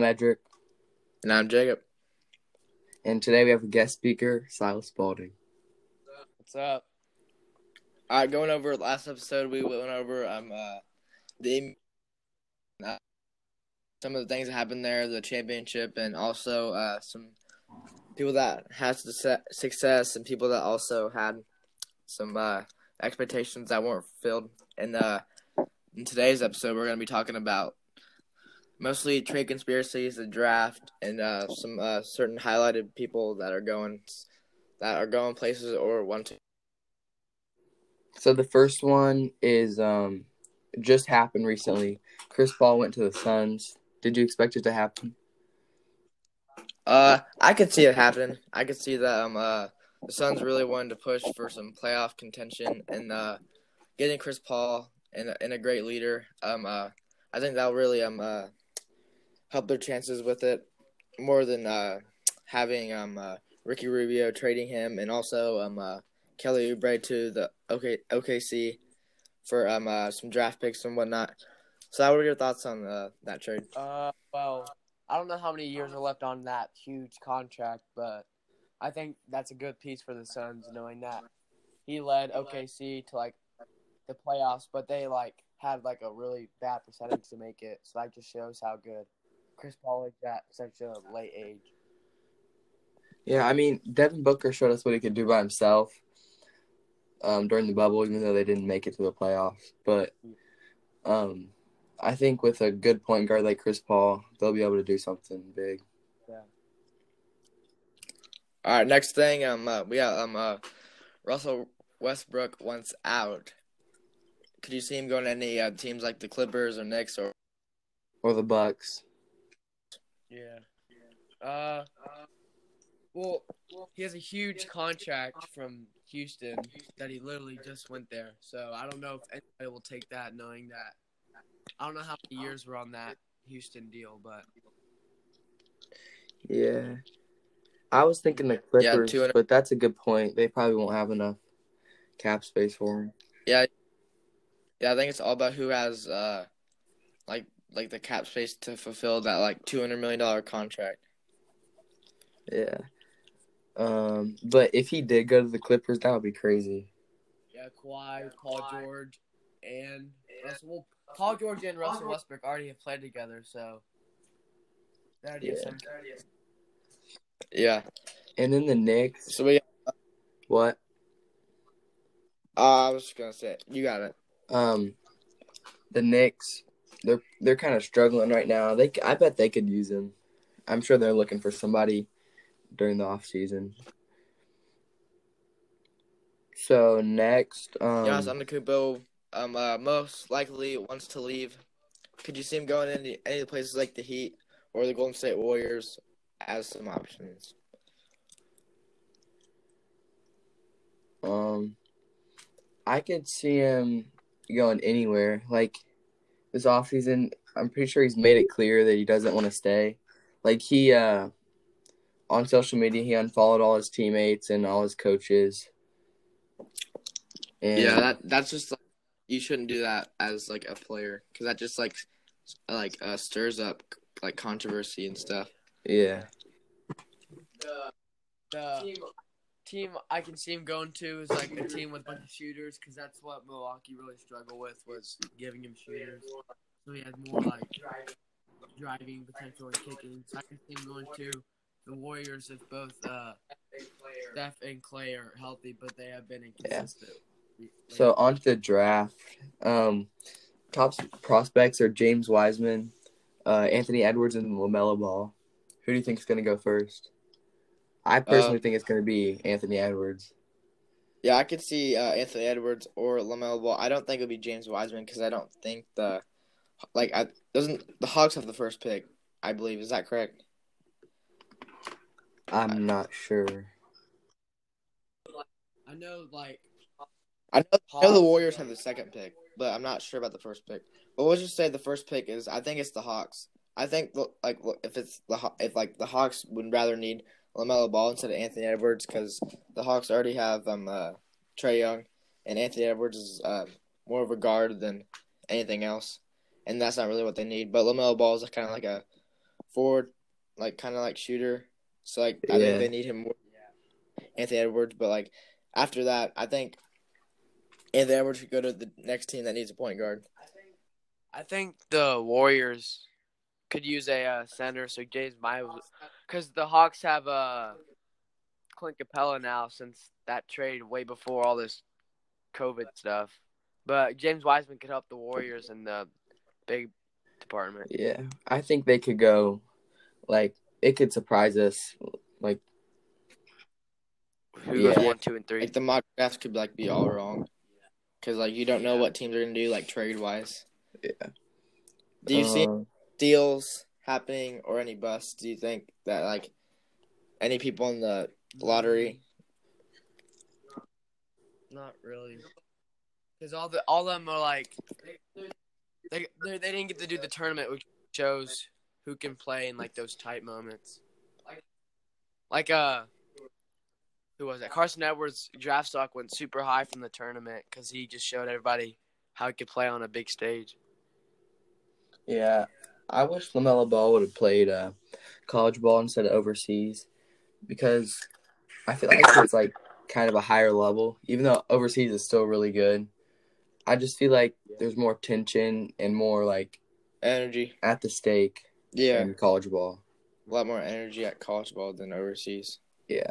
I'm Edric, And I'm Jacob. and today we have a guest speaker, Silas Spalding. What's up? All right, going over last episode, we went over um uh the uh, some of the things that happened there, the championship, and also uh some people that had success and people that also had some uh expectations that weren't filled. And uh in today's episode, we're going to be talking about mostly trade conspiracies, the draft, and uh some uh certain highlighted people that are going that are going places or want to. So the first one is um just happened recently. Chris Paul went to the Suns. Did you expect it to happen? Uh, I could see it happening. I could see that um uh the Suns really wanted to push for some playoff contention and uh getting Chris Paul and a- and a great leader. Um uh I think that'll really um uh help their chances with it more than uh having um uh Ricky Rubio trading him and also um uh Kelly Oubre to the OK OKC for um uh some draft picks and whatnot. So, what are your thoughts on uh, that trade? Uh, well, I don't know how many years are left on that huge contract, but I think that's a good piece for the Suns, knowing that he led OKC to like the playoffs, but they like had like a really bad percentage to make it. So that just shows how good Chris Paul is at such a late age. Yeah, I mean Devin Booker showed us what he could do by himself um, during the bubble, even though they didn't make it to the playoffs. But um, I think with a good point guard like Chris Paul, they'll be able to do something big. Yeah. All right, next thing, um, uh, we got um, uh, Russell Westbrook wants out. Could you see him going to any uh, teams like the Clippers or Knicks or? Or the Bucks. Yeah. Uh, well, he has a huge contract from Houston that he literally just went there. So I don't know if anybody will take that, knowing that. I don't know how many years were on that Houston deal, but Yeah. I was thinking the Yeah, Clippers, 200 but that's a good point. They probably won't have enough cap space for him. Yeah, yeah, I think it's all about who has uh, like like the cap space to fulfill that like two hundred million dollar contract. Yeah. Um, but if he did go to the Clippers, that would be crazy. yeah, Kawhi, Paul George, and Russell. Well, Paul George and Russell Westbrook already have played together, so that is Yeah. Yeah. And then the Knicks, So we. what? Uh, I was just gonna say you got it. Um, the Knicks, they're they're kind of struggling right now. They, I bet they could use him. I'm sure they're looking for somebody during the off season. So next, um, Giannis Antetokounmpo, um, uh, most likely wants to leave. Could you see him going any any places like the Heat or the Golden State Warriors as some options? um, I could see him going anywhere. Like this off season, I'm pretty sure he's made it clear that he doesn't want to stay. Like he, uh, on social media, he unfollowed all his teammates and all his coaches. And Yeah, that that's just like, you shouldn't do that as like a player because that just like like uh, stirs up like controversy and stuff. yeah. the the team I can see him going to is like a team with a bunch of shooters because that's what Milwaukee really struggled with was giving him shooters. So he has more like driving potential and kicking. So I can see him going to the Warriors if both uh, Steph and Clay are healthy, but they have been inconsistent. So on to the draft. Um, top prospects are James Wiseman, uh, Anthony Edwards, and Lamelo Ball. Who do you think is going to go first? I personally think it's going to be Anthony Edwards. Yeah, I could see uh, Anthony Edwards or Lamelo Ball. I don't think it'll be James Wiseman because I don't think the like I doesn't the Hawks have the first pick. I believe is that correct? I'm not sure. I know, like I know, I know the Warriors have the second pick, but I'm not sure about the first pick. But we'll just say the first pick is. I think it's the Hawks. I think like if it's the if like the Hawks would rather need Lamelo Ball instead of Anthony Edwards because the Hawks already have um uh, Trae Young, and Anthony Edwards is uh, more of a guard than anything else, and that's not really what they need. But Lamelo Ball is kind of like a forward, like kind of like shooter. So like I Yeah. think they need him more. Anthony Edwards, but like after that, I think Anthony Edwards should go to the next team that needs a point guard. I think the Warriors could use a uh, center, so James Miles, because the Hawks have uh, Clint Capela now since that trade way before all this COVID stuff. But James Wiseman could help the Warriors in the big department. Yeah, I think they could go, like it could surprise us. Like Who goes one, two, and three? Like the mock drafts could like be all wrong, because like you don't know what teams are gonna do like trade wise. Yeah. Do you see uh, deals happening or any busts? Do you think that like any people in the lottery? Not really, because all the all of them are like they they they didn't get to do the tournament, which shows who can play in like those tight moments. Like uh, who was it? Carsen Edwards draft stock went super high from the tournament because he just showed everybody how he could play on a big stage. yeah, I wish Lamelo Ball would have played uh, college ball instead of overseas, because I feel like it's like kind of a higher level. Even though overseas is still really good, I just feel like there's more tension and more like Energy, at the stake yeah, in college ball. a lot more energy at college ball than overseas. Yeah.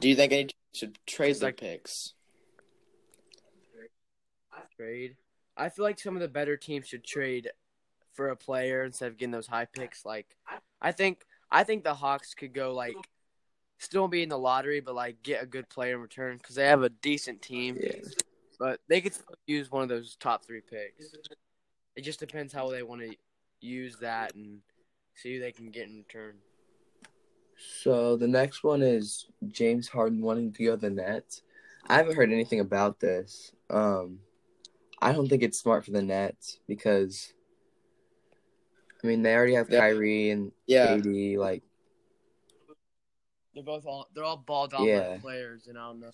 Do you think any should trade It's their like- picks? Trade. I feel like some of the better teams should trade for a player instead of getting those high picks. Like, I think I think the Hawks could go like still be in the lottery, but like get a good player in return because they have a decent team. Yeah. But they could still use one of those top three picks. It just depends how they want to use that and see who they can get in return. So the next one is James Harden wanting to go to the Nets. I haven't heard anything about this. Um, I don't think it's smart for the Nets because, I mean, they already have Yeah. Kyrie and Yeah, AD. Like, They're both all they're all ball dominant Yeah. players, and I don't know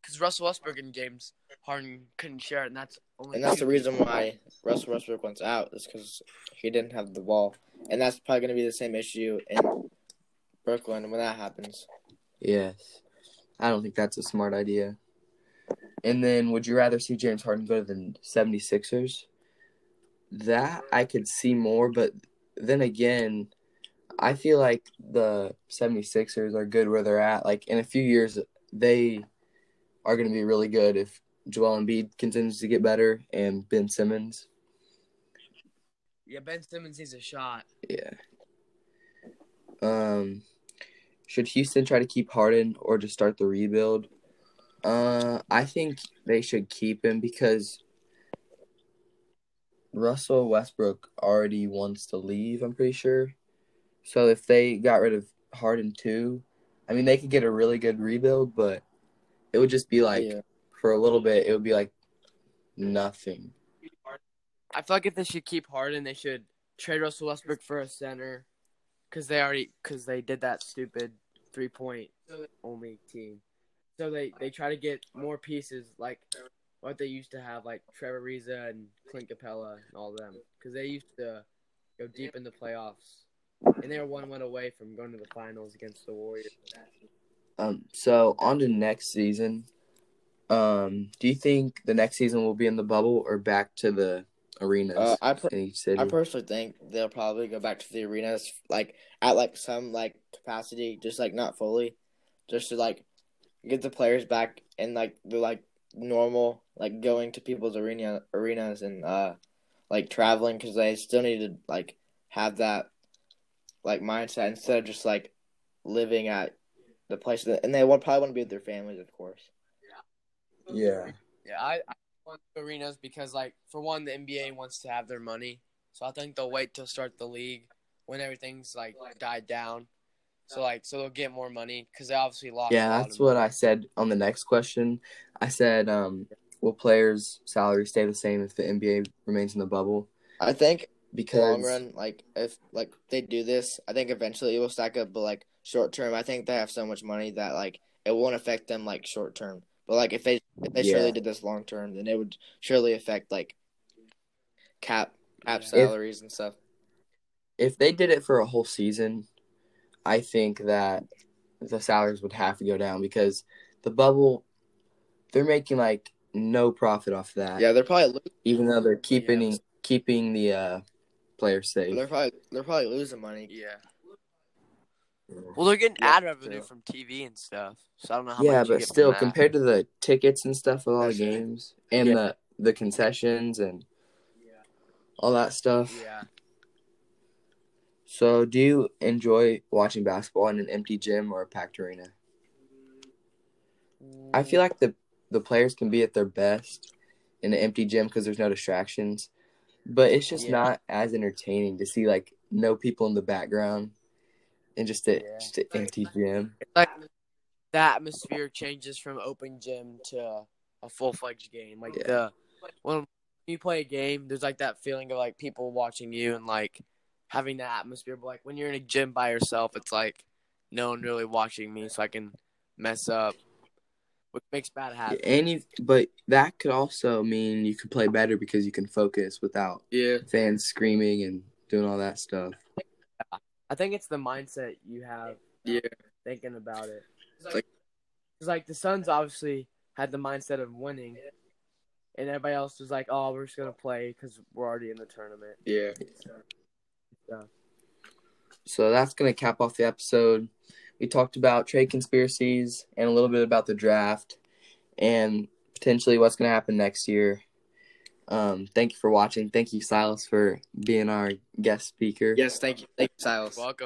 because Russell Westbrook and James Harden couldn't share it, and that's only and that's the reason why Russell Westbrook went out is because he didn't have the ball, and that's probably going to be the same issue in Brooklyn when that happens. yes, I don't think that's a smart idea. And then, would you rather see James Harden go to the 76ers? That I could see more, but then again, I feel like the 76ers are good where they're at. Like in a few years, they are going to be really good if Joel Embiid continues to get better and Ben Simmons. Yeah, Ben Simmons needs a shot. Yeah. Um, should Houston try to keep Harden or just start the rebuild? Uh, I think they should keep him because Russell Westbrook already wants to leave. I'm pretty sure. So if they got rid of Harden too, I mean they could get a really good rebuild, but it would just be like yeah. for a little bit, it would be like nothing. I feel like if they should keep Harden, they should trade Russell Westbrook for a center, because they already because they did that stupid three point only team. So they they try to get more pieces like what they used to have, like Trevor Ariza and Clint Capela and all them, because they used to go deep in the playoffs, and they were one win away from going to the finals against the Warriors. Um, so on to next season. Um, do you think the next season will be in the bubble or back to the arenas Uh, I per- in each city? I personally think they'll probably go back to the arenas, like at like some like capacity, just like not fully, just to like get the players back and like the like normal, like going to people's arena arenas and uh like traveling because they still need to like have that like mindset instead of just like living at the place that, and they want probably want to be with their families, of course. yeah. Yeah, I, I want arenas because, like, for one, the NBA wants to have their money, so I think they'll wait to start the league when everything's like died down. So like, so they'll get more money because they obviously lost. Yeah, a lot that's of what. I said on the next question. I said, um, will players' salaries stay the same if the NBA remains in the bubble? I think Because long run, like if like they do this, I think eventually it will stack up. But like short term, I think they have so much money that like it won't affect them like short term. But like if they if they Yeah. surely did this long term, then it would surely affect like cap cap salaries and stuff. if they did it for a whole season, I think that the salaries would have to go down because the bubble, they're making like no profit off that. Yeah, they're probably lo- Even though they're keeping keeping the uh, players safe. they're probably they're probably losing money. Yeah. Well, they're getting Yeah, ad revenue true. from TV and stuff, so I don't know how yeah, much you but get from still, that. compared to the tickets and stuff of all the That's true. games and Yeah. the the concessions and all that stuff. Yeah. So, do you enjoy watching basketball in an empty gym or a packed arena? I feel like the the players can be at their best in an empty gym because there's no distractions, but it's just Yeah. not as entertaining to see like no people in the background and just a Yeah. just an empty gym. Like the atmosphere changes from open gym to a full fledged game. Like Yeah. the when you play a game, there's like that feeling of like people watching you and like having that atmosphere. But like when you're in a gym by yourself, it's like no one really watching me, so I can mess up, which makes bad habits. And you, but that could also mean you can play better because you can focus without Yeah, fans screaming and doing all that stuff. I think it's the mindset you have yeah. thinking about it. Like- Because like the Suns obviously had the mindset of winning, and everybody else was like, "Oh, we're just gonna play because we're already in the tournament." Yeah. So that's going to cap off the episode. We talked about trade conspiracies and a little bit about the draft and potentially what's going to happen next year. Um, thank you for watching. Thank you, Silas, for being our guest speaker. Yes, thank you, thank you, Silas. Welcome.